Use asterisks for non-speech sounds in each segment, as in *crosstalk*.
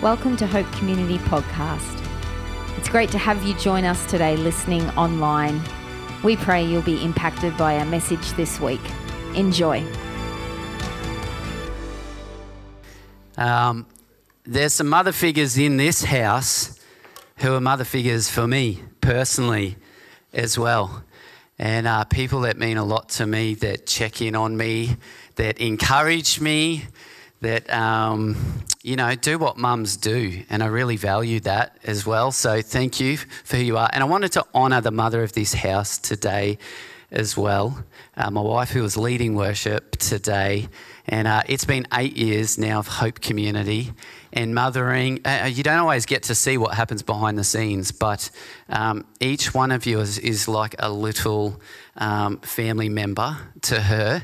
Welcome to Hope Community Podcast. It's great to have you join us today listening online. We pray you'll be impacted by our message this week. Enjoy. Um, there's some mother figures in this house who are mother figures for me personally as well. And uh, people that mean a lot to me, that check in on me, that encourage me, that, um, you know, do what mums do. And I really value that as well. So thank you for who you are. And I wanted to honour the mother of this house today as well. Uh, my wife, who was leading worship today. And uh, it's been eight years now of Hope Community and mothering. Uh, uh, you don't always get to see what happens behind the scenes, but um, each one of you is, is like a little um, family member to her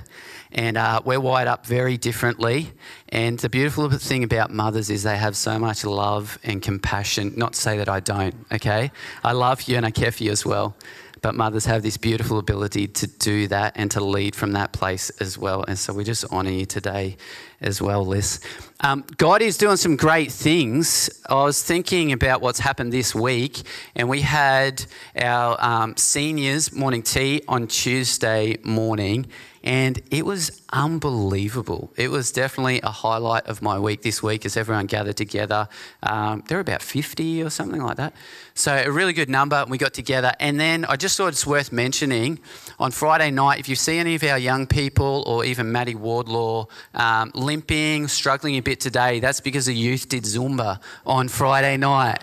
and uh, we're wired up very differently. And the beautiful thing about mothers is they have so much love and compassion. Not to say that I don't, okay? I love you and I care for you as well. But mothers have this beautiful ability to do that and to lead from that place as well. And so we just honour you today as well, Liz. Um, God is doing some great things. I was thinking about what's happened this week, and we had our um, seniors morning tea on Tuesday morning, and it was unbelievable. It was definitely a highlight of my week this week as everyone gathered together. Um, there were about 50 or something like that. So, a really good number. We got together. And then I just thought it's worth mentioning on Friday night, if you see any of our young people or even Maddie Wardlaw um, limping, struggling a bit today, that's because the youth did Zumba on Friday night.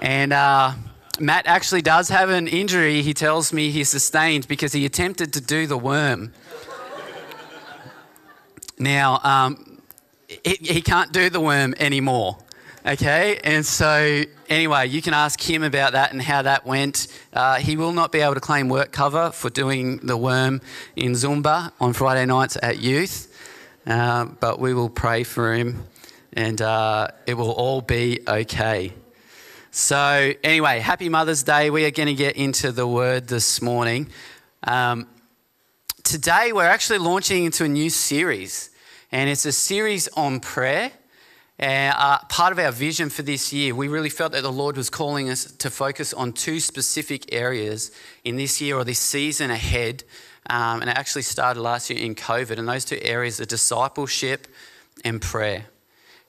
And, uh, Matt actually does have an injury, he tells me he sustained because he attempted to do the worm. Now, um, he, he can't do the worm anymore. Okay, and so anyway, you can ask him about that and how that went. Uh, he will not be able to claim work cover for doing the worm in Zumba on Friday nights at youth, uh, but we will pray for him and uh, it will all be okay. So, anyway, happy Mother's Day. We are going to get into the word this morning. Um, today, we're actually launching into a new series, and it's a series on prayer. And uh, part of our vision for this year, we really felt that the Lord was calling us to focus on two specific areas in this year or this season ahead. Um, and it actually started last year in COVID. And those two areas are discipleship and prayer.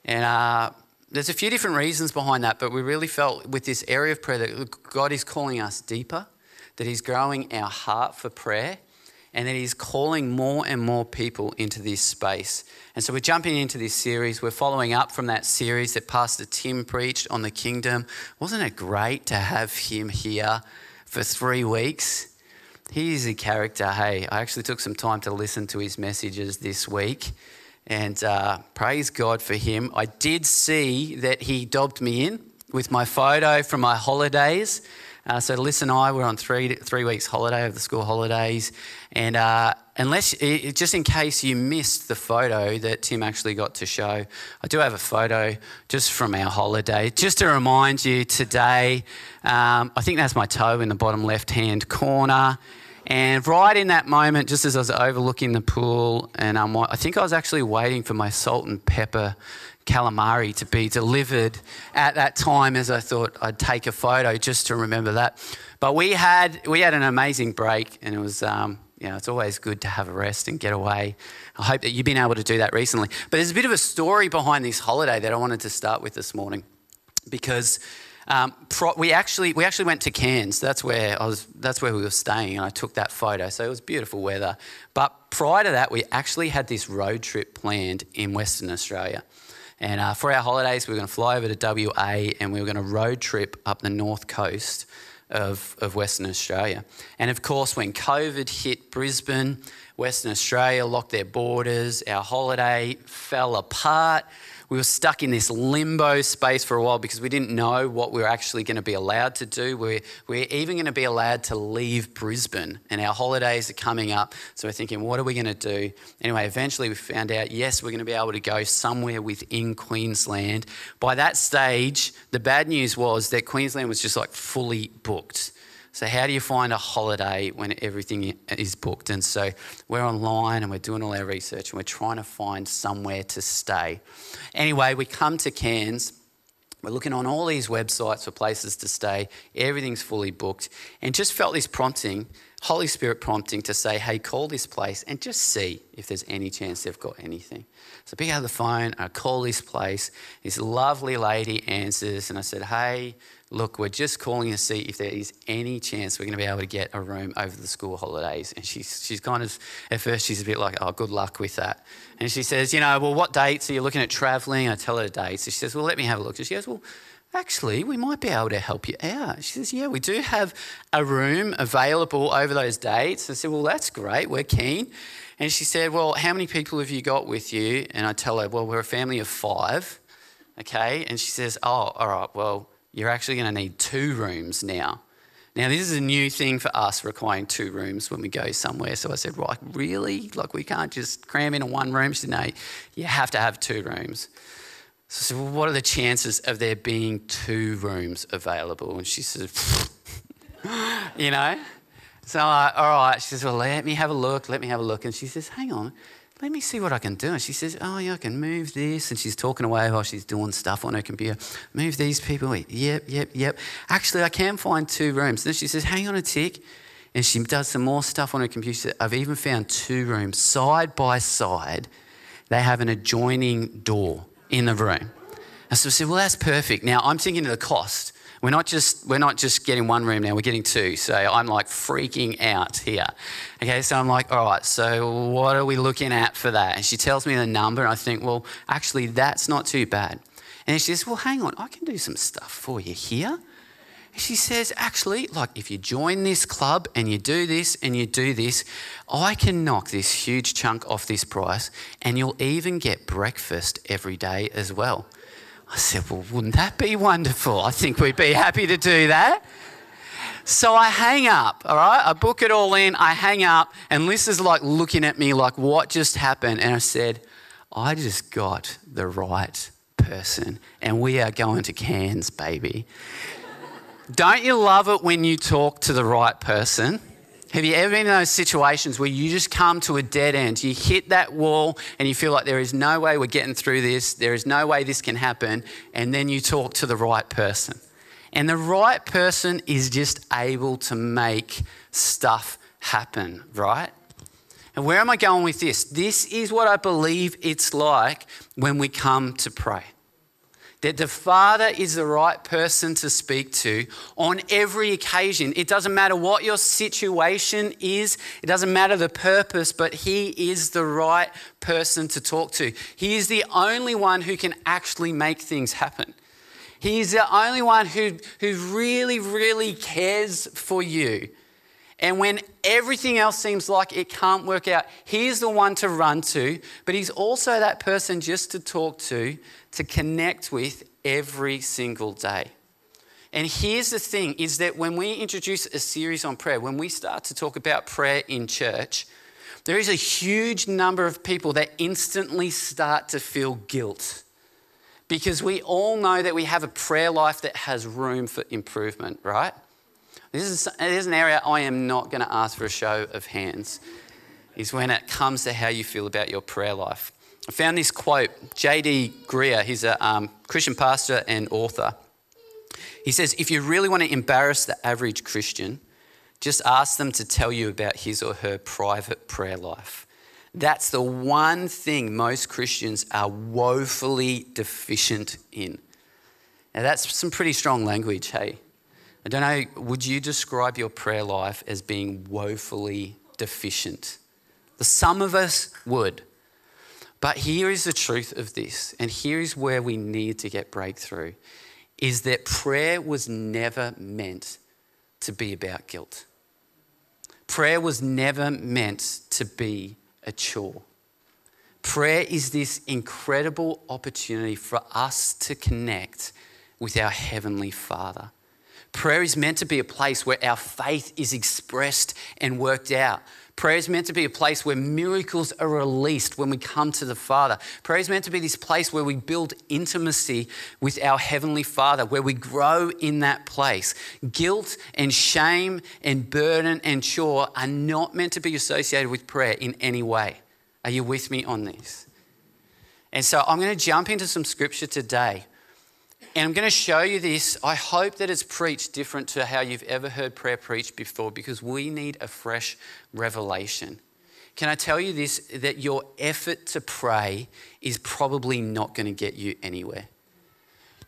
And uh, there's a few different reasons behind that, but we really felt with this area of prayer that God is calling us deeper, that He's growing our heart for prayer, and that He's calling more and more people into this space. And so we're jumping into this series. We're following up from that series that Pastor Tim preached on the kingdom. Wasn't it great to have him here for three weeks? He's a character. Hey, I actually took some time to listen to his messages this week and uh, praise God for him. I did see that he dobbed me in with my photo from my holidays. Uh, so Liz and I were on three three weeks holiday of the school holidays, and uh, unless just in case you missed the photo that Tim actually got to show, I do have a photo just from our holiday, just to remind you today. Um, I think that's my toe in the bottom left hand corner. And right in that moment, just as I was overlooking the pool, and um, I think I was actually waiting for my salt and pepper calamari to be delivered at that time as I thought I'd take a photo just to remember that. But we had, we had an amazing break, and it was, um, you know, it's always good to have a rest and get away. I hope that you've been able to do that recently. But there's a bit of a story behind this holiday that I wanted to start with this morning because um, pro- we actually we actually went to Cairns. That's where I was. That's where we were staying, and I took that photo. So it was beautiful weather. But prior to that, we actually had this road trip planned in Western Australia. And uh, for our holidays, we were going to fly over to WA, and we were going to road trip up the north coast of, of Western Australia. And of course, when COVID hit Brisbane, Western Australia locked their borders. Our holiday fell apart we were stuck in this limbo space for a while because we didn't know what we were actually going to be allowed to do. We're, we're even going to be allowed to leave Brisbane, and our holidays are coming up. So we're thinking, what are we going to do? Anyway, eventually we found out, yes, we're going to be able to go somewhere within Queensland. By that stage, the bad news was that Queensland was just like fully booked. So, how do you find a holiday when everything is booked? And so, we're online and we're doing all our research and we're trying to find somewhere to stay. Anyway, we come to Cairns We're looking on all these websites for places to stay. Everything's fully booked. And just felt this prompting, Holy Spirit prompting to say, hey, call this place and just see if there's any chance they've got anything. So I pick out the phone, I call this place. This lovely lady answers, and I said, hey, look, we're just calling to see if there is any chance we're going to be able to get a room over the school holidays. And she's, she's kind of, at first, she's a bit like, oh, good luck with that. And she says, you know, well, what dates are you looking at travelling? I tell her dates. And she says, well, let me have a look. And she goes, well, actually, we might be able to help you out. She says, yeah, we do have a room available over those dates. I said, well, that's great. We're keen. And she said, well, how many people have you got with you? And I tell her, well, we're a family of five. Okay. And she says, oh, all right, well, you're actually going to need two rooms now. Now, this is a new thing for us, requiring two rooms when we go somewhere. So I said, right, really? Like, we can't just cram in a one room? She you have to have two rooms. So I said, well, what are the chances of there being two rooms available? And she said, *laughs* you know? So I'm like, all right. She says, well, let me have a look. Let me have a look. And she says, hang on let me see what I can do. And she says, Oh, yeah, I can move this. And she's talking away while she's doing stuff on her computer. Move these people. Yep, yep, yep. Actually, I can find two rooms. Then she says, Hang on a tick. And she does some more stuff on her computer. I've even found two rooms side by side. They have an adjoining door in the room. And so I said, Well, that's perfect. Now I'm thinking of the cost. We're not just we're not just getting one room now. We're getting two. So I'm like freaking out here. Okay, so I'm like, all right. So what are we looking at for that? And she tells me the number, and I think, well, actually, that's not too bad. And she says, well, hang on, I can do some stuff for you here. And she says, actually, like if you join this club and you do this and you do this, I can knock this huge chunk off this price, and you'll even get breakfast every day as well. I said, Well, wouldn't that be wonderful? I think we'd be happy to do that. So I hang up, all right? I book it all in, I hang up, and Lisa's like looking at me like, What just happened? And I said, I just got the right person, and we are going to Cairns, baby. Don't you love it when you talk to the right person? Have you ever been in those situations where you just come to a dead end? You hit that wall and you feel like there is no way we're getting through this, there is no way this can happen, and then you talk to the right person. And the right person is just able to make stuff happen, right? And where am I going with this? This is what I believe it's like when we come to pray that the Father is the right person to speak to on every occasion. It doesn't matter what your situation is, it doesn't matter the purpose, but He is the right person to talk to. He is the only one who can actually make things happen. He's the only one who, who really, really cares for you. And when everything else seems like it can't work out, he's the one to run to, but he's also that person just to talk to, to connect with every single day. And here's the thing is that when we introduce a series on prayer, when we start to talk about prayer in church, there is a huge number of people that instantly start to feel guilt because we all know that we have a prayer life that has room for improvement, right? This is, this is an area I am not going to ask for a show of hands, is when it comes to how you feel about your prayer life. I found this quote, J.D. Greear, he's a um, Christian pastor and author. He says, If you really want to embarrass the average Christian, just ask them to tell you about his or her private prayer life. That's the one thing most Christians are woefully deficient in. Now, that's some pretty strong language, hey? I don't know, would you describe your prayer life as being woefully deficient? Some of us would. But here is the truth of this, and here is where we need to get breakthrough is that prayer was never meant to be about guilt. Prayer was never meant to be a chore. Prayer is this incredible opportunity for us to connect with our Heavenly Father. Prayer is meant to be a place where our faith is expressed and worked out. Prayer is meant to be a place where miracles are released when we come to the Father. Prayer is meant to be this place where we build intimacy with our Heavenly Father, where we grow in that place. Guilt and shame and burden and chore are not meant to be associated with prayer in any way. Are you with me on this? And so I'm going to jump into some scripture today And I'm going to show you this. I hope that it's preached different to how you've ever heard prayer preached before because we need a fresh revelation. Can I tell you this that your effort to pray is probably not going to get you anywhere?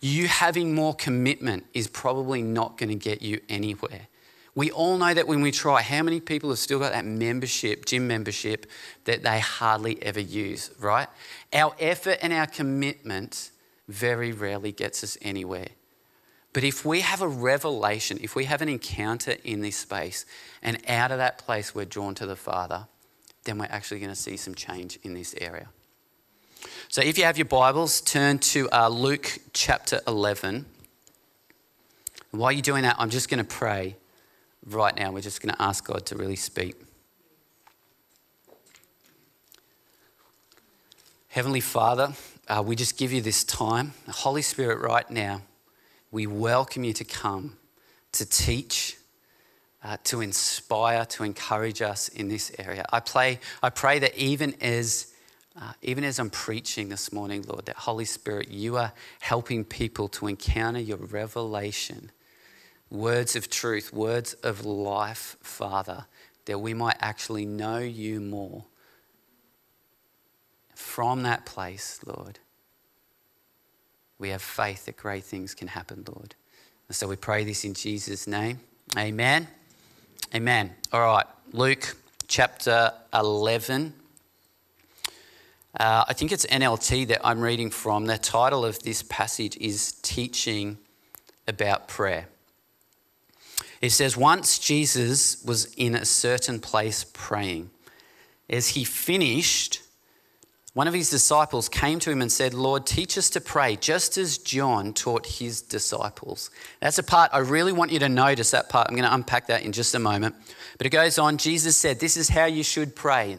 You having more commitment is probably not going to get you anywhere. We all know that when we try, how many people have still got that membership, gym membership, that they hardly ever use, right? Our effort and our commitment very rarely gets us anywhere. But if we have a revelation, if we have an encounter in this space, and out of that place we're drawn to the Father, then we're actually going to see some change in this area. So if you have your Bibles, turn to uh, Luke chapter 11. while you're doing that, I'm just going to pray right now. We're just going to ask God to really speak. Heavenly Father, uh, we just give you this time. Holy Spirit, right now, we welcome you to come to teach, uh, to inspire, to encourage us in this area. I, play, I pray that even as, uh, even as I'm preaching this morning, Lord, that Holy Spirit, you are helping people to encounter your revelation, words of truth, words of life, Father, that we might actually know you more from that place, Lord, we have faith that great things can happen, Lord. And so we pray this in Jesus' name. Amen. Amen. All right, Luke chapter 11. Uh, I think it's NLT that I'm reading from. The title of this passage is Teaching About Prayer. It says, Once Jesus was in a certain place praying. As he finished, one of his disciples came to him and said, Lord, teach us to pray, just as John taught his disciples. That's a part I really want you to notice that part. I'm going to unpack that in just a moment. But it goes on Jesus said, This is how you should pray.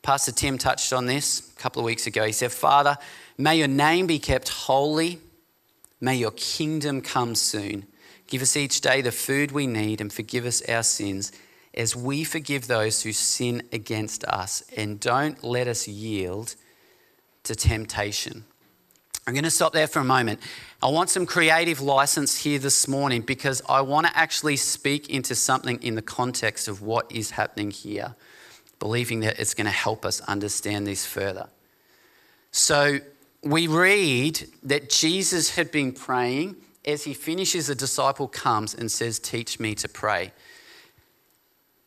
Pastor Tim touched on this a couple of weeks ago. He said, Father, may your name be kept holy, may your kingdom come soon. Give us each day the food we need and forgive us our sins as we forgive those who sin against us. And don't let us yield to temptation. I'm going to stop there for a moment. I want some creative license here this morning because I want to actually speak into something in the context of what is happening here, believing that it's going to help us understand this further. So, we read that Jesus had been praying. As he finishes, a disciple comes and says, Teach me to pray.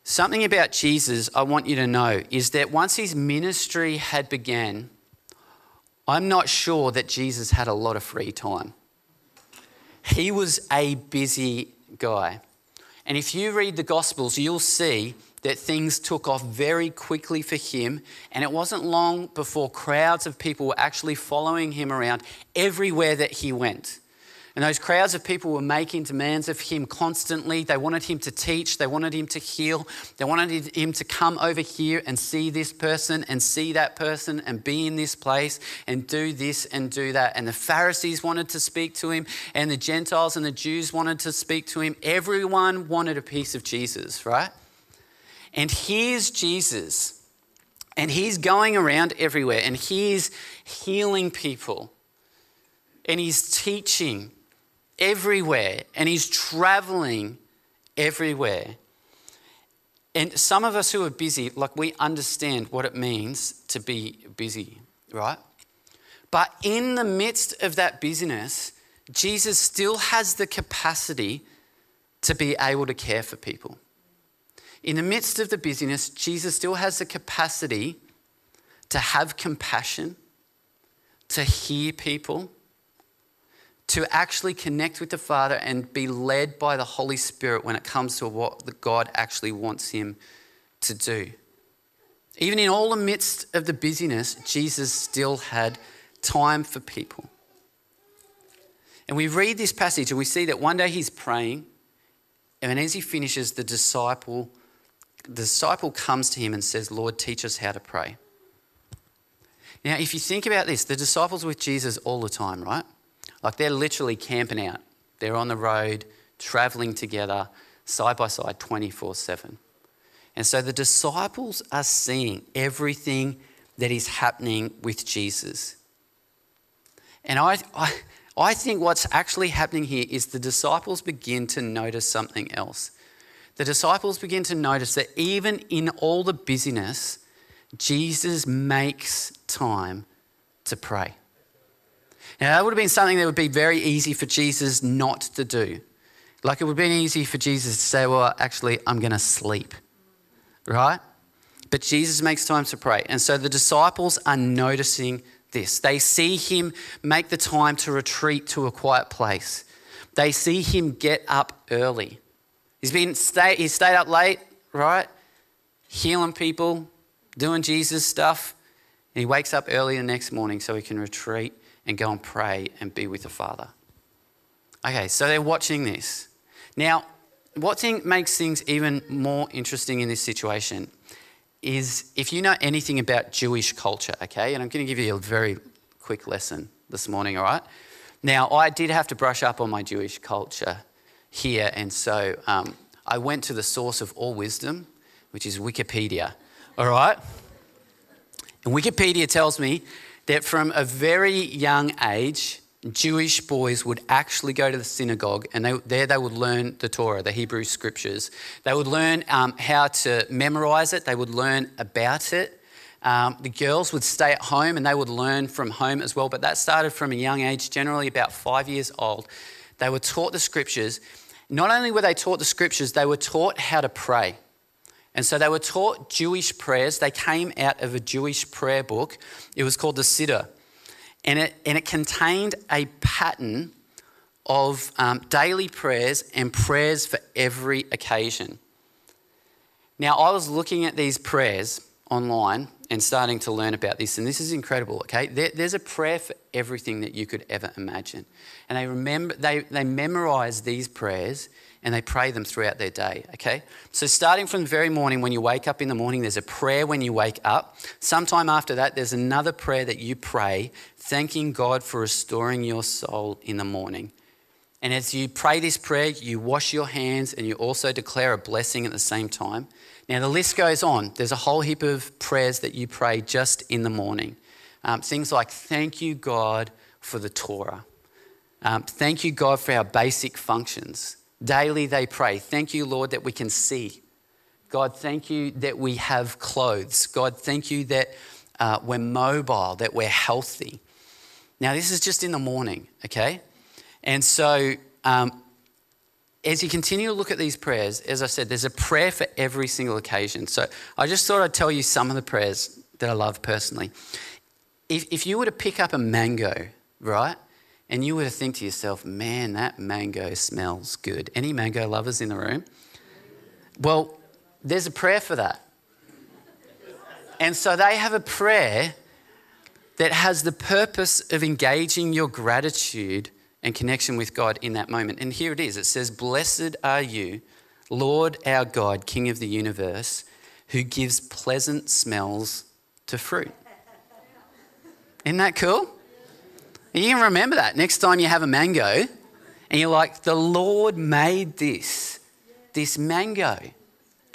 Something about Jesus I want you to know is that once his ministry had began, I'm not sure that Jesus had a lot of free time. He was a busy guy. And if you read the Gospels, you'll see that things took off very quickly for him. And it wasn't long before crowds of people were actually following him around everywhere that he went. And those crowds of people were making demands of him constantly. They wanted him to teach, they wanted him to heal, they wanted him to come over here and see this person and see that person and be in this place and do this and do that. And the Pharisees wanted to speak to him, and the Gentiles and the Jews wanted to speak to him. Everyone wanted a piece of Jesus, right? And here's Jesus. And he's going around everywhere and he's healing people and he's teaching everywhere and he's traveling everywhere. And some of us who are busy, like we understand what it means to be busy, right? But in the midst of that busyness, Jesus still has the capacity to be able to care for people. In the midst of the busyness, Jesus still has the capacity to have compassion, to hear people, to actually connect with the Father and be led by the Holy Spirit when it comes to what God actually wants him to do. Even in all the midst of the busyness, Jesus still had time for people. And we read this passage and we see that one day he's praying, and as he finishes, the disciple, the disciple comes to him and says, Lord, teach us how to pray. Now, if you think about this, the disciples with Jesus all the time, right? Like they're literally camping out. They're on the road, traveling together, side by side, 24 7. And so the disciples are seeing everything that is happening with Jesus. And I, I, I think what's actually happening here is the disciples begin to notice something else. The disciples begin to notice that even in all the busyness, Jesus makes time to pray. Now, that would have been something that would be very easy for Jesus not to do. Like it would have been easy for Jesus to say, Well, actually, I'm going to sleep, right? But Jesus makes time to pray. And so the disciples are noticing this. They see him make the time to retreat to a quiet place. They see him get up early. He's been stay, he stayed up late, right? Healing people, doing Jesus stuff. And he wakes up early the next morning so he can retreat and go and pray and be with the Father. Okay, so they're watching this. Now, what thing makes things even more interesting in this situation is if you know anything about Jewish culture, okay, and I'm going to give you a very quick lesson this morning, all right? Now, I did have to brush up on my Jewish culture here, and so um, I went to the source of all wisdom, which is Wikipedia, all right? And Wikipedia tells me that from a very young age, Jewish boys would actually go to the synagogue and they, there they would learn the Torah, the Hebrew scriptures. They would learn um, how to memorize it, they would learn about it. Um, the girls would stay at home and they would learn from home as well, but that started from a young age, generally about five years old. They were taught the scriptures. Not only were they taught the scriptures, they were taught how to pray. And so they were taught Jewish prayers. They came out of a Jewish prayer book. It was called the Siddur and it, and it contained a pattern of um, daily prayers and prayers for every occasion. Now, I was looking at these prayers online and starting to learn about this, and this is incredible, okay? There, there's a prayer for everything that you could ever imagine. And they, remember, they, they memorize these prayers and they pray them throughout their day, okay? So, starting from the very morning, when you wake up in the morning, there's a prayer when you wake up. Sometime after that, there's another prayer that you pray, thanking God for restoring your soul in the morning. And as you pray this prayer, you wash your hands and you also declare a blessing at the same time. Now, the list goes on. There's a whole heap of prayers that you pray just in the morning. Um, things like, Thank you, God, for the Torah. Um, thank you, God, for our basic functions. Daily they pray, Thank you, Lord, that we can see. God, thank you that we have clothes. God, thank you that uh, we're mobile, that we're healthy. Now, this is just in the morning, okay? And so, um, as you continue to look at these prayers, as I said, there's a prayer for every single occasion. So, I just thought I'd tell you some of the prayers that I love personally. If, if you were to pick up a mango, right? And you were to think to yourself, man, that mango smells good. Any mango lovers in the room? Well, there's a prayer for that. And so they have a prayer that has the purpose of engaging your gratitude and connection with God in that moment. And here it is it says, Blessed are you, Lord our God, King of the universe, who gives pleasant smells to fruit. Isn't that cool? And you can remember that next time you have a mango and you're like, the Lord made this, this mango.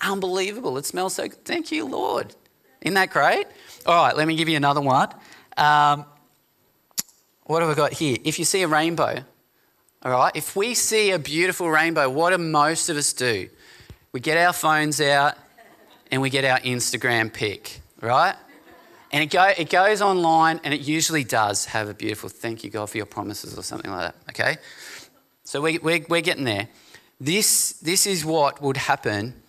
Unbelievable. It smells so good. Thank you, Lord. Isn't that great? All right, let me give you another one. Um, what have I got here? If you see a rainbow, all right, if we see a beautiful rainbow, what do most of us do? We get our phones out and we get our Instagram pic, right? And it, go, it goes online and it usually does have a beautiful thank you, God, for your promises or something like that. Okay? So we, we're, we're getting there. This, this is what would happen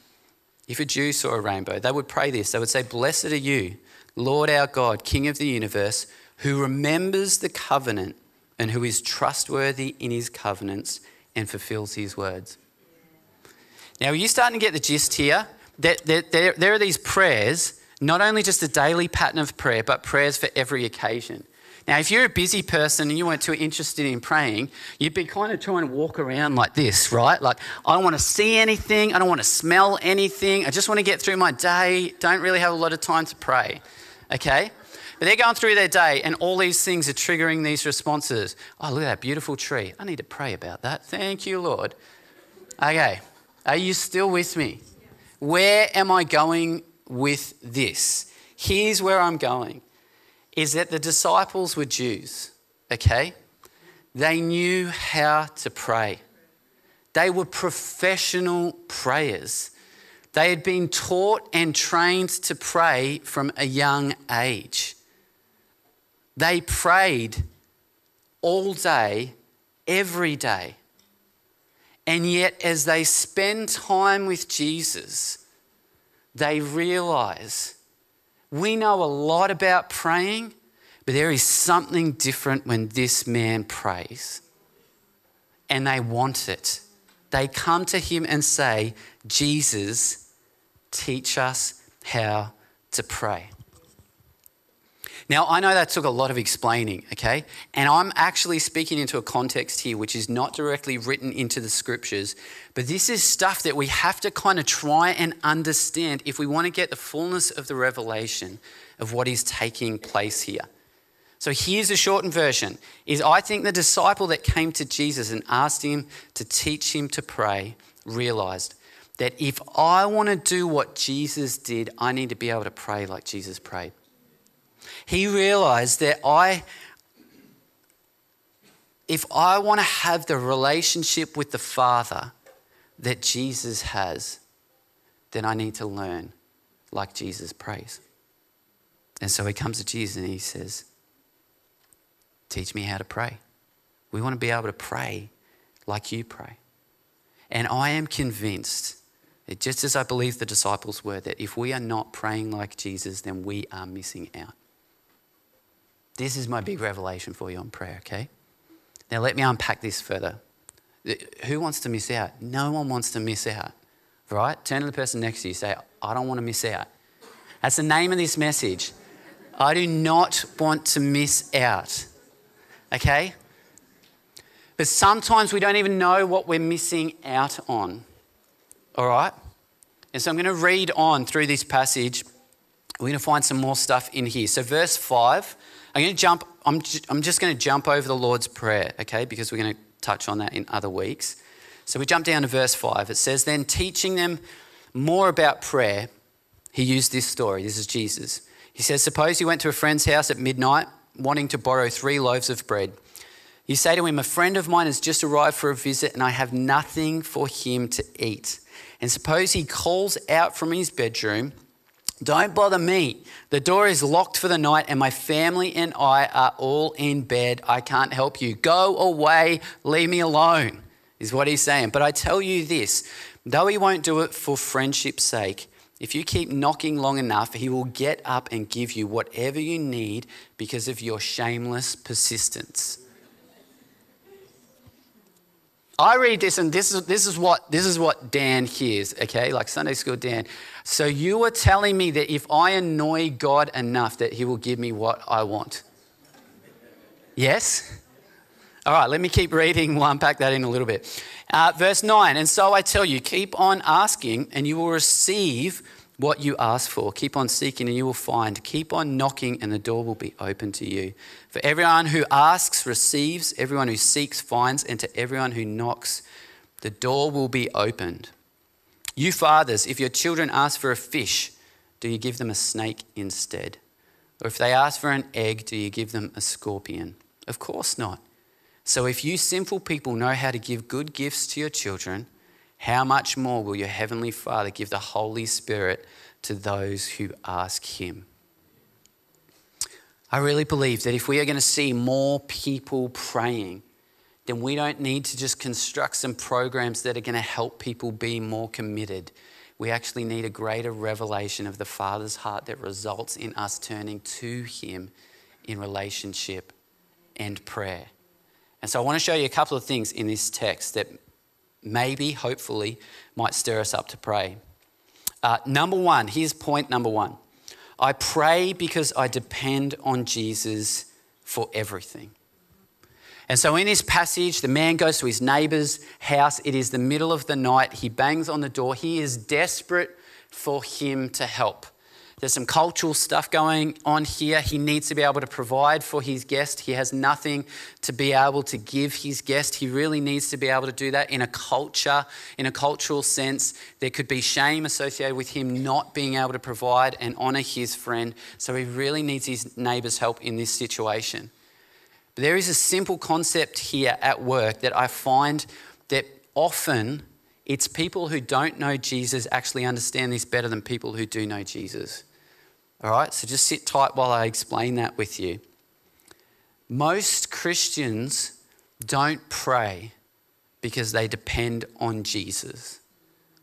if a Jew saw a rainbow. They would pray this. They would say, Blessed are you, Lord our God, King of the universe, who remembers the covenant and who is trustworthy in his covenants and fulfills his words. Now, are you starting to get the gist here? That, that there, there are these prayers not only just a daily pattern of prayer, but prayers for every occasion. Now, if you're a busy person and you weren't too interested in praying, you'd be kind of trying to walk around like this, right? Like, I don't want to see anything, I don't want to smell anything, I just want to get through my day, don't really have a lot of time to pray, okay? But they're going through their day and all these things are triggering these responses. Oh, look at that beautiful tree. I need to pray about that. Thank you, Lord. Okay, are you still with me? Where am I going with this. Here's where I'm going is that the disciples were Jews, okay? they knew how to pray. They were professional prayers. They had been taught and trained to pray from a young age. They prayed all day, every day. And yet, as they spend time with Jesus, they realize we know a lot about praying, but there is something different when this man prays. And they want it. They come to him and say, Jesus, teach us how to pray. Now, I know that took a lot of explaining, okay? And I'm actually speaking into a context here which is not directly written into the scriptures, but this is stuff that we have to kind of try and understand if we want to get the fullness of the revelation of what is taking place here. So here's a shortened version is I think the disciple that came to Jesus and asked him to teach him to pray realized that if I want to do what Jesus did, I need to be able to pray like Jesus prayed he realized that I, if I want to have the relationship with the Father that Jesus has, then I need to learn like Jesus prays. And so he comes to Jesus and he says, Teach me how to pray. We want to be able to pray like you pray. And I am convinced, just as I believe the disciples were, that if we are not praying like Jesus, then we are missing out. This is my big revelation for you on prayer, okay? Now, let me unpack this further. Who wants to miss out? No one wants to miss out, right? Turn to the person next to you, say, I don't want to miss out. That's the name of this message. I do not want to miss out, okay? But sometimes we don't even know what we're missing out on, all right? And so I'm going to read on through this passage. We're going to find some more stuff in here. So, verse 5 I'm going to jump, I'm, I'm just going to jump over the Lord's Prayer, okay, because we're going to touch on that in other weeks. So we jump down to verse 5. It says, Then teaching them more about prayer, he used this story. This is Jesus. He says, Suppose you went to a friend's house at midnight wanting to borrow three loaves of bread. You say to him, A friend of mine has just arrived for a visit and I have nothing for him to eat. And suppose he calls out from his bedroom, don't bother me. The door is locked for the night, and my family and I are all in bed. I can't help you. Go away. Leave me alone, is what he's saying. But I tell you this though he won't do it for friendship's sake, if you keep knocking long enough, he will get up and give you whatever you need because of your shameless persistence. I read this and this is, this is, what, this is what Dan hears, okay? Like Sunday school Dan. So you are telling me that if I annoy God enough, that he will give me what I want? Yes? All right, let me keep reading. We'll unpack that in a little bit. Uh, verse 9, and so I tell you, keep on asking and you will receive what you ask for. Keep on seeking and you will find. Keep on knocking and the door will be open to you. For everyone who asks receives, everyone who seeks finds, and to everyone who knocks, the door will be opened. You fathers, if your children ask for a fish, do you give them a snake instead? Or if they ask for an egg, do you give them a scorpion? Of course not. So if you sinful people know how to give good gifts to your children, how much more will your heavenly Father give the Holy Spirit to those who ask him? I really believe that if we are going to see more people praying, then we don't need to just construct some programs that are going to help people be more committed. We actually need a greater revelation of the Father's heart that results in us turning to Him in relationship and prayer. And so I want to show you a couple of things in this text that maybe, hopefully, might stir us up to pray. Uh, number one, here's point number one I pray because I depend on Jesus for everything. And so in this passage, the man goes to his neighbor's house. It is the middle of the night. He bangs on the door. He is desperate for him to help. There's some cultural stuff going on here. He needs to be able to provide for his guest. He has nothing to be able to give his guest. He really needs to be able to do that in a culture, in a cultural sense. There could be shame associated with him not being able to provide and honor his friend. So he really needs his neighbor's help in this situation. But there is a simple concept here at work that I find that often it's people who don't know Jesus actually understand this better than people who do know Jesus. All right, so just sit tight while I explain that with you. Most Christians don't pray because they depend on Jesus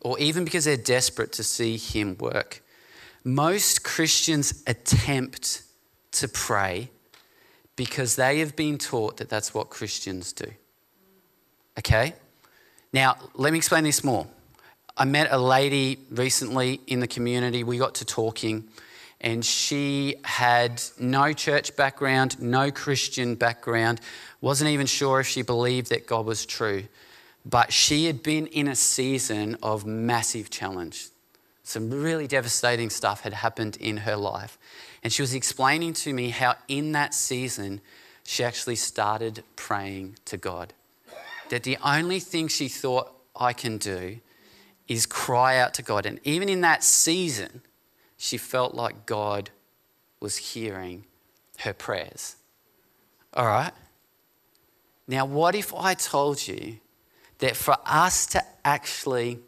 or even because they're desperate to see Him work. Most Christians attempt to pray because they have been taught that that's what Christians do. Okay? Now, let me explain this more. I met a lady recently in the community. We got to talking, and she had no church background, no Christian background, wasn't even sure if she believed that God was true. But she had been in a season of massive challenge. Some really devastating stuff had happened in her life. And she was explaining to me how, in that season, she actually started praying to God. That the only thing she thought I can do is cry out to God. And even in that season, she felt like God was hearing her prayers. All right? Now, what if I told you that for us to actually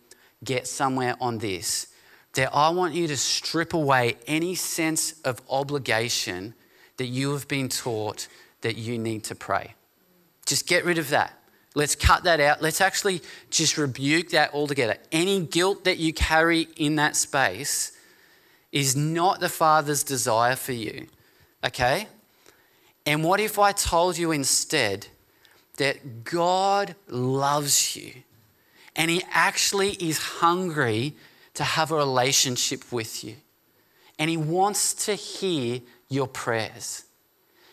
get somewhere on this, that I want you to strip away any sense of obligation that you have been taught that you need to pray? Just get rid of that. Let's cut that out. Let's actually just rebuke that altogether. Any guilt that you carry in that space is not the Father's desire for you. Okay? And what if I told you instead that God loves you and He actually is hungry to have a relationship with you? And He wants to hear your prayers.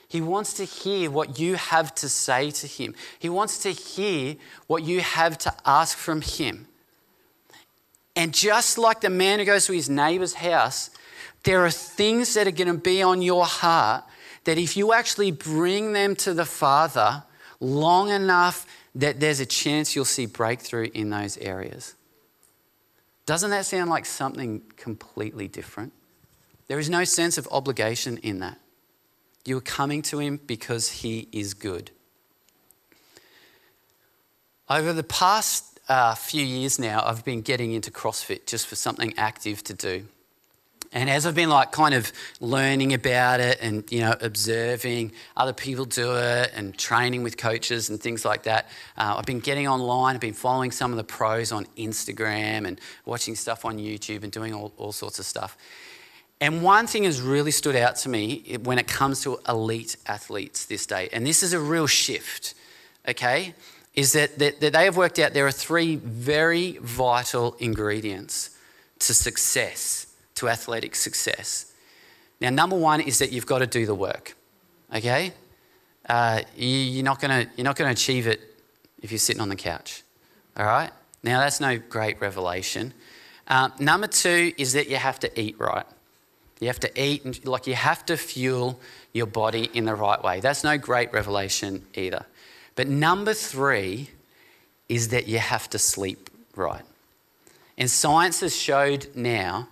He wants to hear what you have to say to Him. He wants to hear what you have to ask from Him. And just like the man who goes to his neighbor's house, there are things that are going to be on your heart that if you actually bring them to the Father long enough, that there's a chance you'll see breakthrough in those areas. Doesn't that sound like something completely different? There is no sense of obligation in that. You are coming to Him because He is good. Over the past uh, few years now, I've been getting into CrossFit just for something active to do. And as I've been like kind of learning about it and you know observing other people do it and training with coaches and things like that, uh, I've been getting online. I've been following some of the pros on Instagram and watching stuff on YouTube and doing all, all sorts of stuff. And one thing has really stood out to me when it comes to elite athletes this day, and this is a real shift, okay, is that, that, that they have worked out there are three very vital ingredients to success, to athletic success. Now, number one is that you've got to do the work, okay? Uh, you, are not going you're not going to achieve it if you're sitting on the couch, all right? Now, that's no great revelation. Uh, number two is that you have to eat right. You have to eat, and, like you have to fuel your body in the right way. That's no great revelation either. But number three is that you have to sleep right. And science has showed now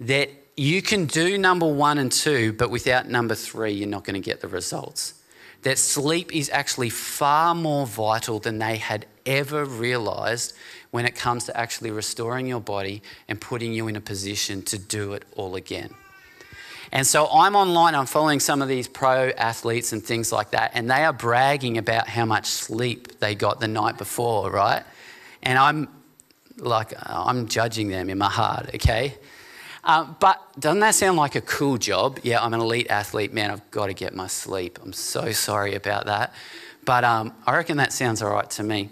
that you can do number one and two, but without number three, you're not going to get the results. That sleep is actually far more vital than they had ever realized when it comes to actually restoring your body and putting you in a position to do it all again. And so I'm online, I'm following some of these pro athletes and things like that, and they are bragging about how much sleep they got the night before, right? And I'm like, I'm judging them in my heart, okay? Um, but doesn't that sound like a cool job? Yeah, I'm an elite athlete, man, I've got to get my sleep. I'm so sorry about that. But um, I reckon that sounds all right to me.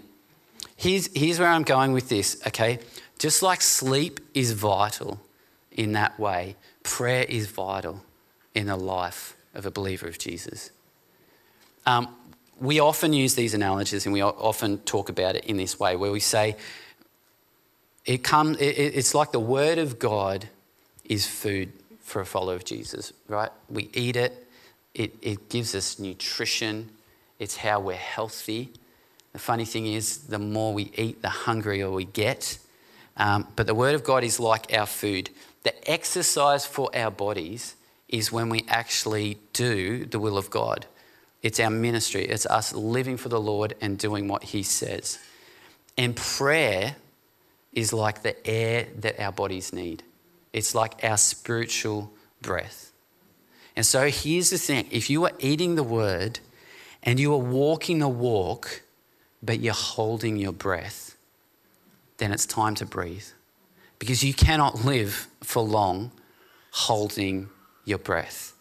Here's, here's where I'm going with this, okay? Just like sleep is vital in that way, prayer is vital in the life of a believer of Jesus. Um, we often use these analogies and we often talk about it in this way where we say it come, it, it's like the word of God is food for a follower of Jesus, right? We eat it, it, it gives us nutrition, it's how we're healthy. The funny thing is, the more we eat, the hungrier we get. Um, but the word of God is like our food. The exercise for our bodies is when we actually do the will of God. It's our ministry. It's us living for the Lord and doing what He says. And prayer is like the air that our bodies need, it's like our spiritual breath. And so here's the thing if you are eating the word and you are walking the walk, but you're holding your breath, then it's time to breathe. Because you cannot live for long holding your breath.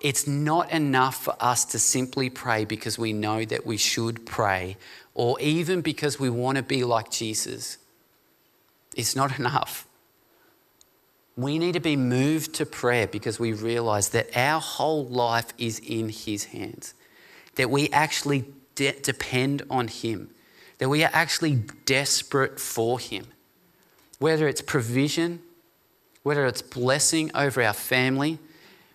It's not enough for us to simply pray because we know that we should pray or even because we want to be like Jesus. It's not enough. We need to be moved to prayer because we realize that our whole life is in His hands, that we actually de- depend on Him, that we are actually desperate for Him. Whether it's provision, whether it's blessing over our family,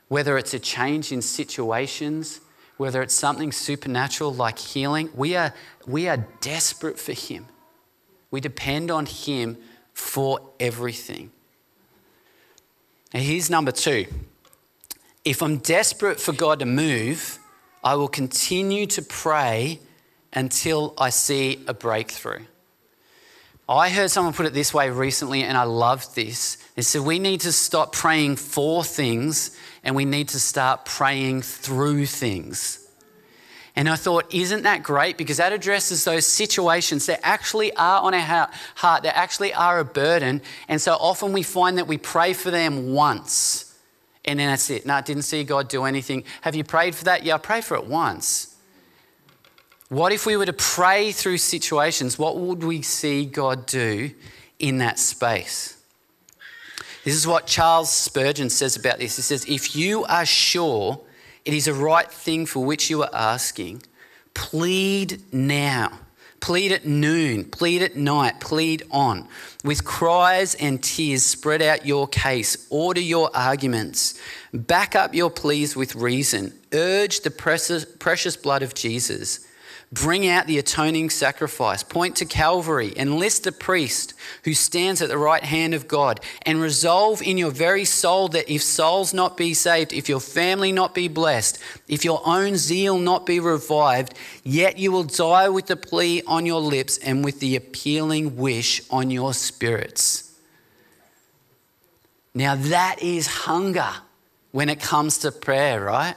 whether it's a change in situations, whether it's something supernatural like healing, we are, we are desperate for Him. We depend on Him for everything. And here's number two if I'm desperate for God to move, I will continue to pray until I see a breakthrough. I heard someone put it this way recently, and I loved this. They said, We need to stop praying for things and we need to start praying through things. And I thought, isn't that great? Because that addresses those situations that actually are on our heart, that actually are a burden. And so often we find that we pray for them once and then that's it. No, I didn't see God do anything. Have you prayed for that? Yeah, I prayed for it once. What if we were to pray through situations? What would we see God do in that space? This is what Charles Spurgeon says about this. He says, If you are sure it is a right thing for which you are asking, plead now. Plead at noon, plead at night, plead on. With cries and tears, spread out your case, order your arguments, back up your pleas with reason, urge the precious, blood of Jesus. Bring out the atoning sacrifice. Point to Calvary. Enlist a priest who stands at the right hand of God. And resolve in your very soul that if souls not be saved, if your family not be blessed, if your own zeal not be revived, yet you will die with the plea on your lips and with the appealing wish on your spirits. Now, that is hunger when it comes to prayer, right?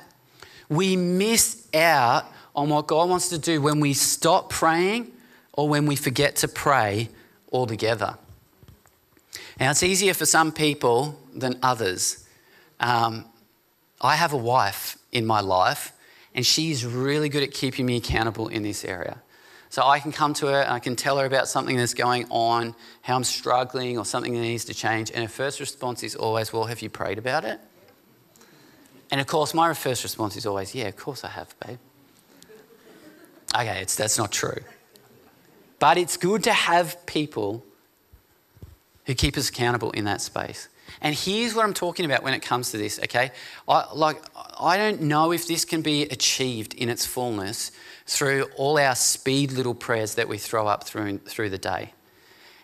We miss out on what God wants to do when we stop praying or when we forget to pray altogether. Now, it's easier for some people than others. Um, I have a wife in my life, and she's really good at keeping me accountable in this area. So I can come to her and I can tell her about something that's going on, how I'm struggling, or something that needs to change. And her first response is always, Well, have you prayed about it? And of course, my first response is always, Yeah, of course I have, babe. Okay, that's not true. But it's good to have people who keep us accountable in that space. And here's what I'm talking about when it comes to this, okay? I, like, I don't know if this can be achieved in its fullness through all our speed little prayers that we throw up through, through the day.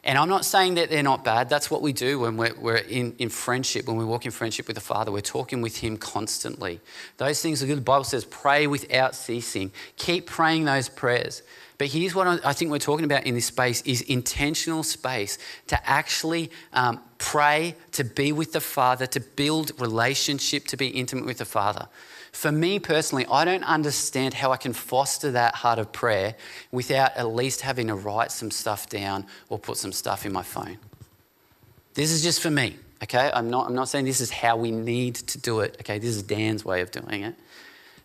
And I'm not saying that they're not bad. That's what we do when we're, we're in, in friendship, when we walk in friendship with the Father. We're talking with Him constantly. Those things are good. The Bible says, pray without ceasing. Keep praying those prayers. But here's what I think we're talking about in this space is intentional space to actually um, pray, to be with the Father, to build relationship, to be intimate with the Father. For me personally, I don't understand how I can foster that heart of prayer without at least having to write some stuff down or put some stuff in my phone. This is just for me, okay? I'm not, I'm not saying this is how we need to do it, okay? This is Dan's way of doing it.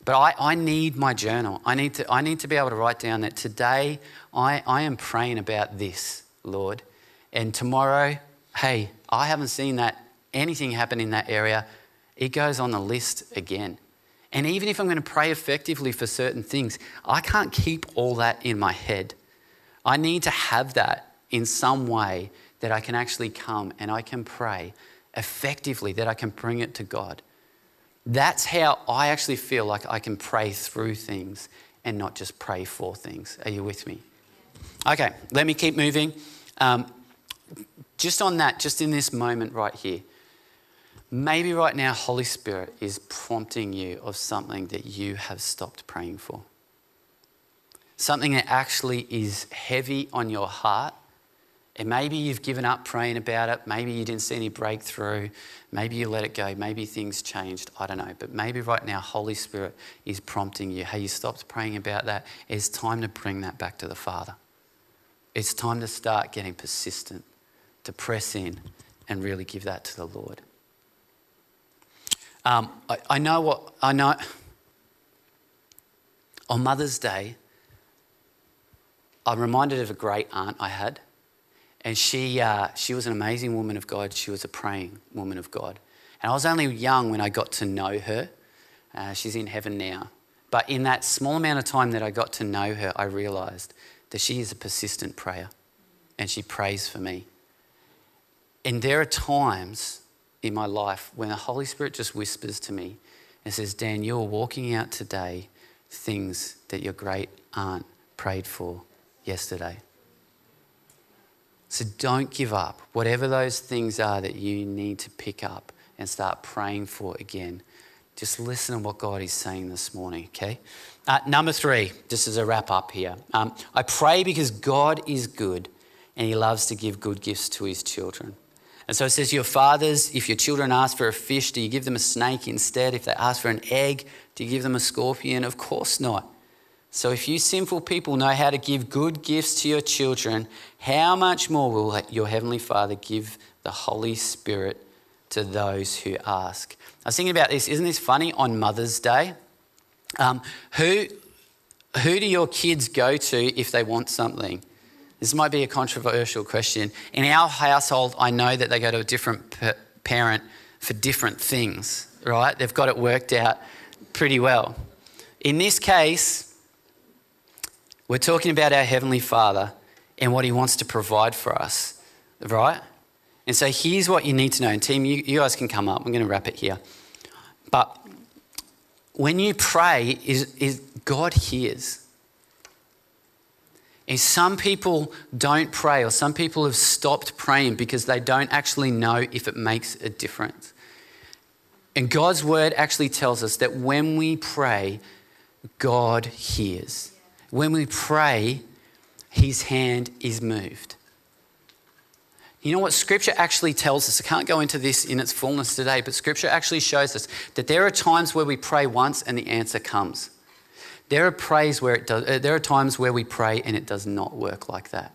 But I, I need my journal. I need, to, I need to be able to write down that today I, I am praying about this, Lord. And tomorrow, hey, I haven't seen that anything happen in that area. It goes on the list again. And even if I'm going to pray effectively for certain things, I can't keep all that in my head. I need to have that in some way that I can actually come and I can pray effectively, that I can bring it to God. That's how I actually feel like I can pray through things and not just pray for things. Are you with me? Okay, let me keep moving. Um, just on that, just in this moment right here, Maybe right now, Holy Spirit is prompting you of something that you have stopped praying for. Something that actually is heavy on your heart. And maybe you've given up praying about it. Maybe you didn't see any breakthrough. Maybe you let it go. Maybe things changed. I don't know. But maybe right now, Holy Spirit is prompting you hey, you stopped praying about that. It's time to bring that back to the Father. It's time to start getting persistent, to press in and really give that to the Lord. Um, I, I know what, I know. On Mother's Day, I'm reminded of a great aunt I had. And she, uh, she was an amazing woman of God. She was a praying woman of God. And I was only young when I got to know her. Uh, she's in heaven now. But in that small amount of time that I got to know her, I realized that she is a persistent prayer and she prays for me. And there are times in my life when the Holy Spirit just whispers to me and says, Dan, you're walking out today things that your great aunt prayed for yesterday. So don't give up. Whatever those things are that you need to pick up and start praying for again, just listen to what God is saying this morning, okay? Uh, number three, just as a wrap up here. Um, I pray because God is good and he loves to give good gifts to his children. And so it says, Your fathers, if your children ask for a fish, do you give them a snake instead? If they ask for an egg, do you give them a scorpion? Of course not. So if you sinful people know how to give good gifts to your children, how much more will your heavenly Father give the Holy Spirit to those who ask? I was thinking about this. Isn't this funny on Mother's Day? Um, who, who do your kids go to if they want something? This might be a controversial question. In our household, I know that they go to a different parent for different things, right? They've got it worked out pretty well. In this case, we're talking about our Heavenly Father and what He wants to provide for us, right? And so here's what you need to know. And team, you, you guys can come up. I'm going to wrap it here. But when you pray, is, is God hears. And some people don't pray, or some people have stopped praying because they don't actually know if it makes a difference. And God's word actually tells us that when we pray, God hears. When we pray, his hand is moved. You know what Scripture actually tells us? I can't go into this in its fullness today, but Scripture actually shows us that there are times where we pray once and the answer comes. There are prays where it does, uh, there are times where we pray and it does not work like that.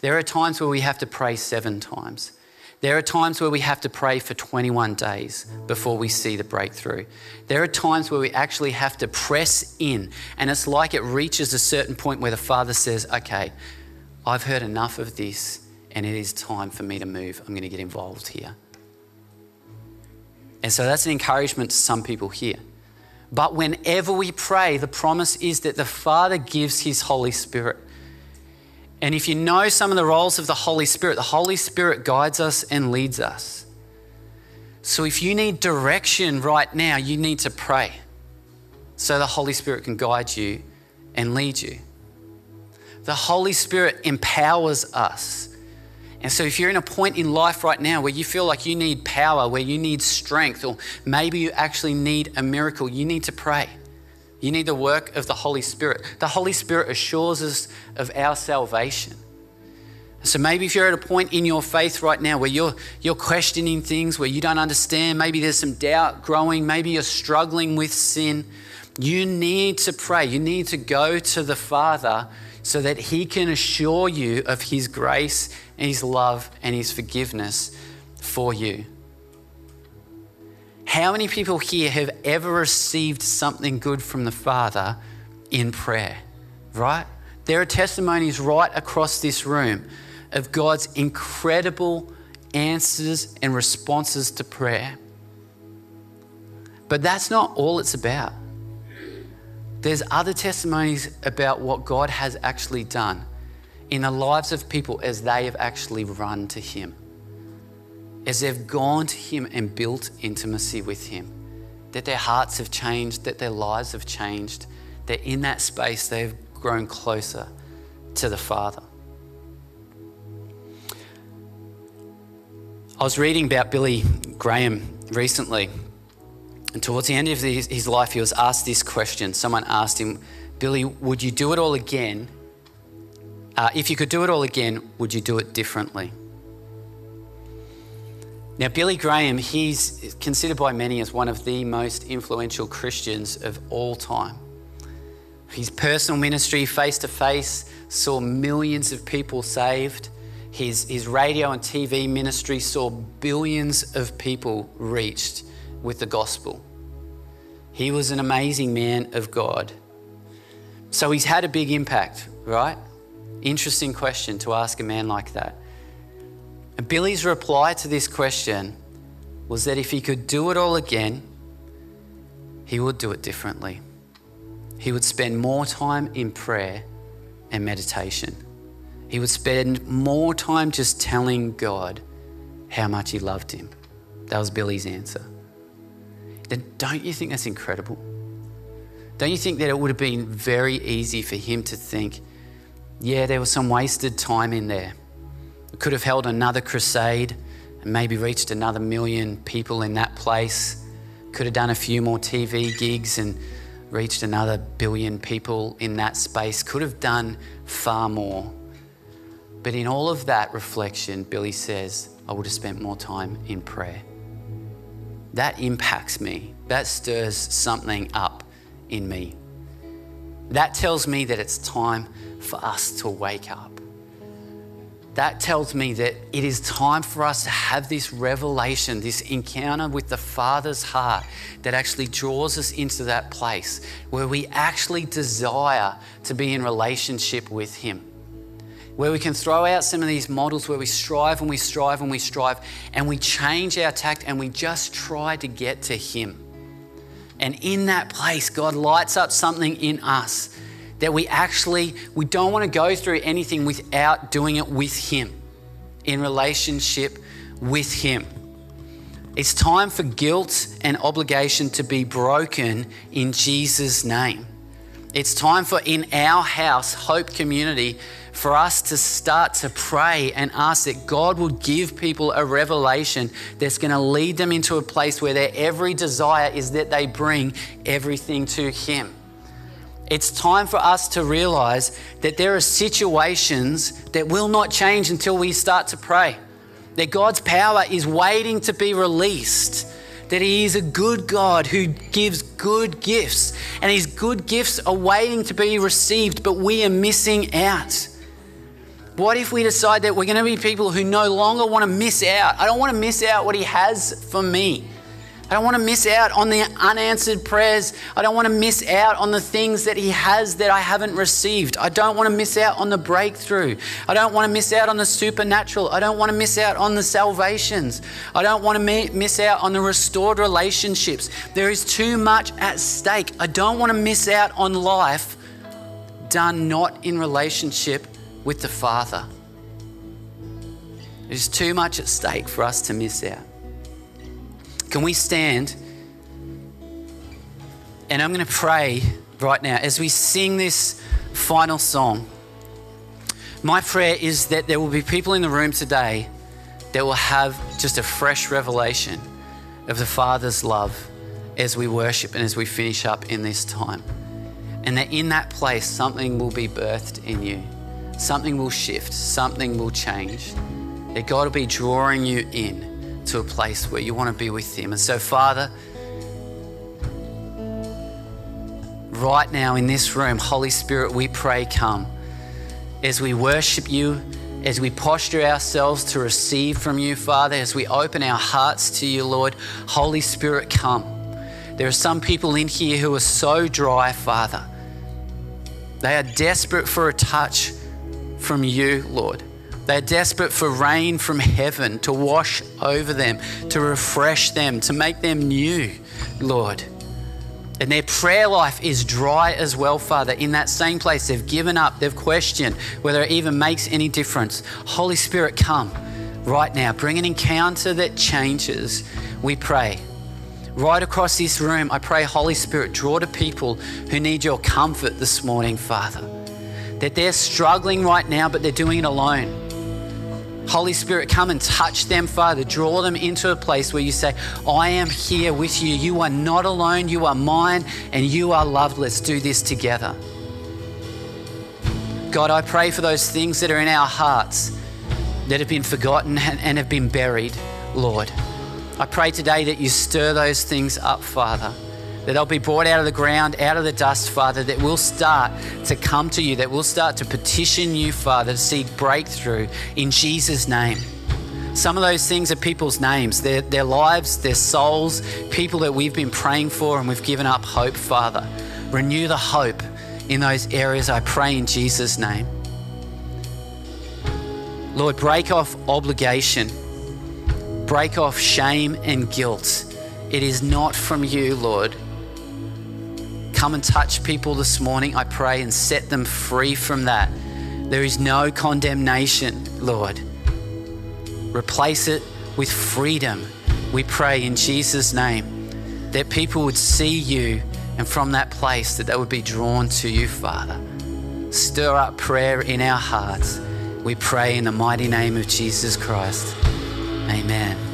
There are times where we have to pray seven times. There are times where we have to pray for 21 days before we see the breakthrough. There are times where we actually have to press in, and it's like it reaches a certain point where the Father says, Okay, I've heard enough of this, and it is time for me to move. I'm going to get involved here. And so that's an encouragement to some people here. But whenever we pray, the promise is that the Father gives His Holy Spirit. And if you know some of the roles of the Holy Spirit, the Holy Spirit guides us and leads us. So if you need direction right now, you need to pray so the Holy Spirit can guide you and lead you. The Holy Spirit empowers us and so, if you're in a point in life right now where you feel like you need power, where you need strength, or maybe you actually need a miracle, you need to pray. You need the work of the Holy Spirit. The Holy Spirit assures us of our salvation. So maybe if you're at a point in your faith right now where you're, you're questioning things, where you don't understand, maybe there's some doubt growing, maybe you're struggling with sin, you need to pray. You need to go to the Father so that He can assure you of His grace and His love and His forgiveness for you. How many people here have ever received something good from the Father in prayer? Right? There are testimonies right across this room of God's incredible answers and responses to prayer. But that's not all it's about. There's other testimonies about what God has actually done in the lives of people as they have actually run to Him, as they've gone to Him and built intimacy with Him, that their hearts have changed, that their lives have changed, that in that space they've grown closer to the Father. I was reading about Billy Graham recently. And towards the end of his, life, he was asked this question. Someone asked him, Billy, would you do it all again? Uh, if you could do it all again, would you do it differently? Now, Billy Graham, he's considered by many as one of the most influential Christians of all time. His personal ministry, face to face, saw millions of people saved. His, his radio and TV ministry saw billions of people reached with the gospel. He was an amazing man of God. So he's had a big impact, right? Interesting question to ask a man like that. And Billy's reply to this question was that if he could do it all again, he would do it differently. He would spend more time in prayer and meditation. He would spend more time just telling God how much he loved him. That was Billy's answer. Then don't you think that's incredible? Don't you think that it would have been very easy for him to think, yeah, there was some wasted time in there? could have held another crusade and maybe reached another million people in that place. Could have done a few more TV gigs and reached another billion people in that space. Could have done far more. But in all of that reflection, Billy says, I would have spent more time in prayer. That impacts me. That stirs something up in me. That tells me that it's time for us to wake up that tells me that it is time for us to have this revelation, this encounter with the Father's heart that actually draws us into that place where we actually desire to be in relationship with Him. Where we can throw out some of these models where we strive and we strive and we strive and we change our tact and we just try to get to Him. And in that place, God lights up something in us that we actually we don't want to go through anything without doing it with him in relationship with him it's time for guilt and obligation to be broken in Jesus name it's time for in our house hope community for us to start to pray and ask that God will give people a revelation that's going to lead them into a place where their every desire is that they bring everything to Him. It's time for us to realize that there are situations that will not change until we start to pray. That God's power is waiting to be released. That He is a good God who gives good gifts. And His good gifts are waiting to be received, but we are missing out. What if we decide that we're going to be people who no longer want to miss out? I don't want to miss out what He has for me. I don't want to miss out on the unanswered prayers. I don't want to miss out on the things that He has that I haven't received. I don't want to miss out on the breakthrough. I don't want to miss out on the supernatural. I don't want to miss out on the salvations. I don't want to miss out on the restored relationships. There is too much at stake. I don't want to miss out on life done not in relationship with the Father. There's too much at stake for us to miss out. Can we stand? And I'm going to pray right now as we sing this final song. My prayer is that there will be people in the room today that will have just a fresh revelation of the Father's love as we worship and as we finish up in this time. And that in that place, something will be birthed in you, something will shift, something will change. That God will be drawing you in to a place where you want to be with Him. And so, Father, right now in this room, Holy Spirit, we pray, come as we worship you, as we posture ourselves to receive from you, Father, as we open our hearts to you, Lord. Holy Spirit, come. There are some people in here who are so dry, Father. They are desperate for a touch from you, Lord. They're desperate for rain from heaven to wash over them, to refresh them, to make them new, Lord. And their prayer life is dry as well, Father. In that same place, they've given up, they've questioned whether it even makes any difference. Holy Spirit, come right now. Bring an encounter that changes, we pray. Right across this room, I pray, Holy Spirit, draw to people who need your comfort this morning, Father. That they're struggling right now, but they're doing it alone Holy Spirit, come and touch them, Father. Draw them into a place where you say, I am here with you. You are not alone. You are mine and you are loved. Let's do this together. God, I pray for those things that are in our hearts that have been forgotten and have been buried, Lord. I pray today that you stir those things up, Father that they'll be brought out of the ground, out of the dust, Father, that we'll start to come to you, that we'll start to petition you, Father, to seek breakthrough in Jesus' name. Some of those things are people's names, their, their lives, their souls, people that we've been praying for and we've given up hope, Father. Renew the hope in those areas, I pray in Jesus' name. Lord, break off obligation, break off shame and guilt. It is not from you, Lord. Come and touch people this morning, I pray, and set them free from that. There is no condemnation, Lord. Replace it with freedom. We pray in Jesus' name that people would see you and from that place that they would be drawn to you, Father. Stir up prayer in our hearts. We pray in the mighty name of Jesus Christ. Amen.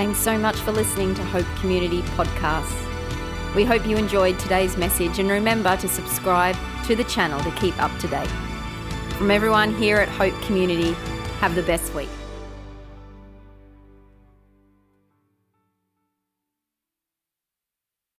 Thanks so much for listening to Hope Community Podcasts. We hope you enjoyed today's message and remember to subscribe to the channel to keep up to date. From everyone here at Hope Community, have the best week.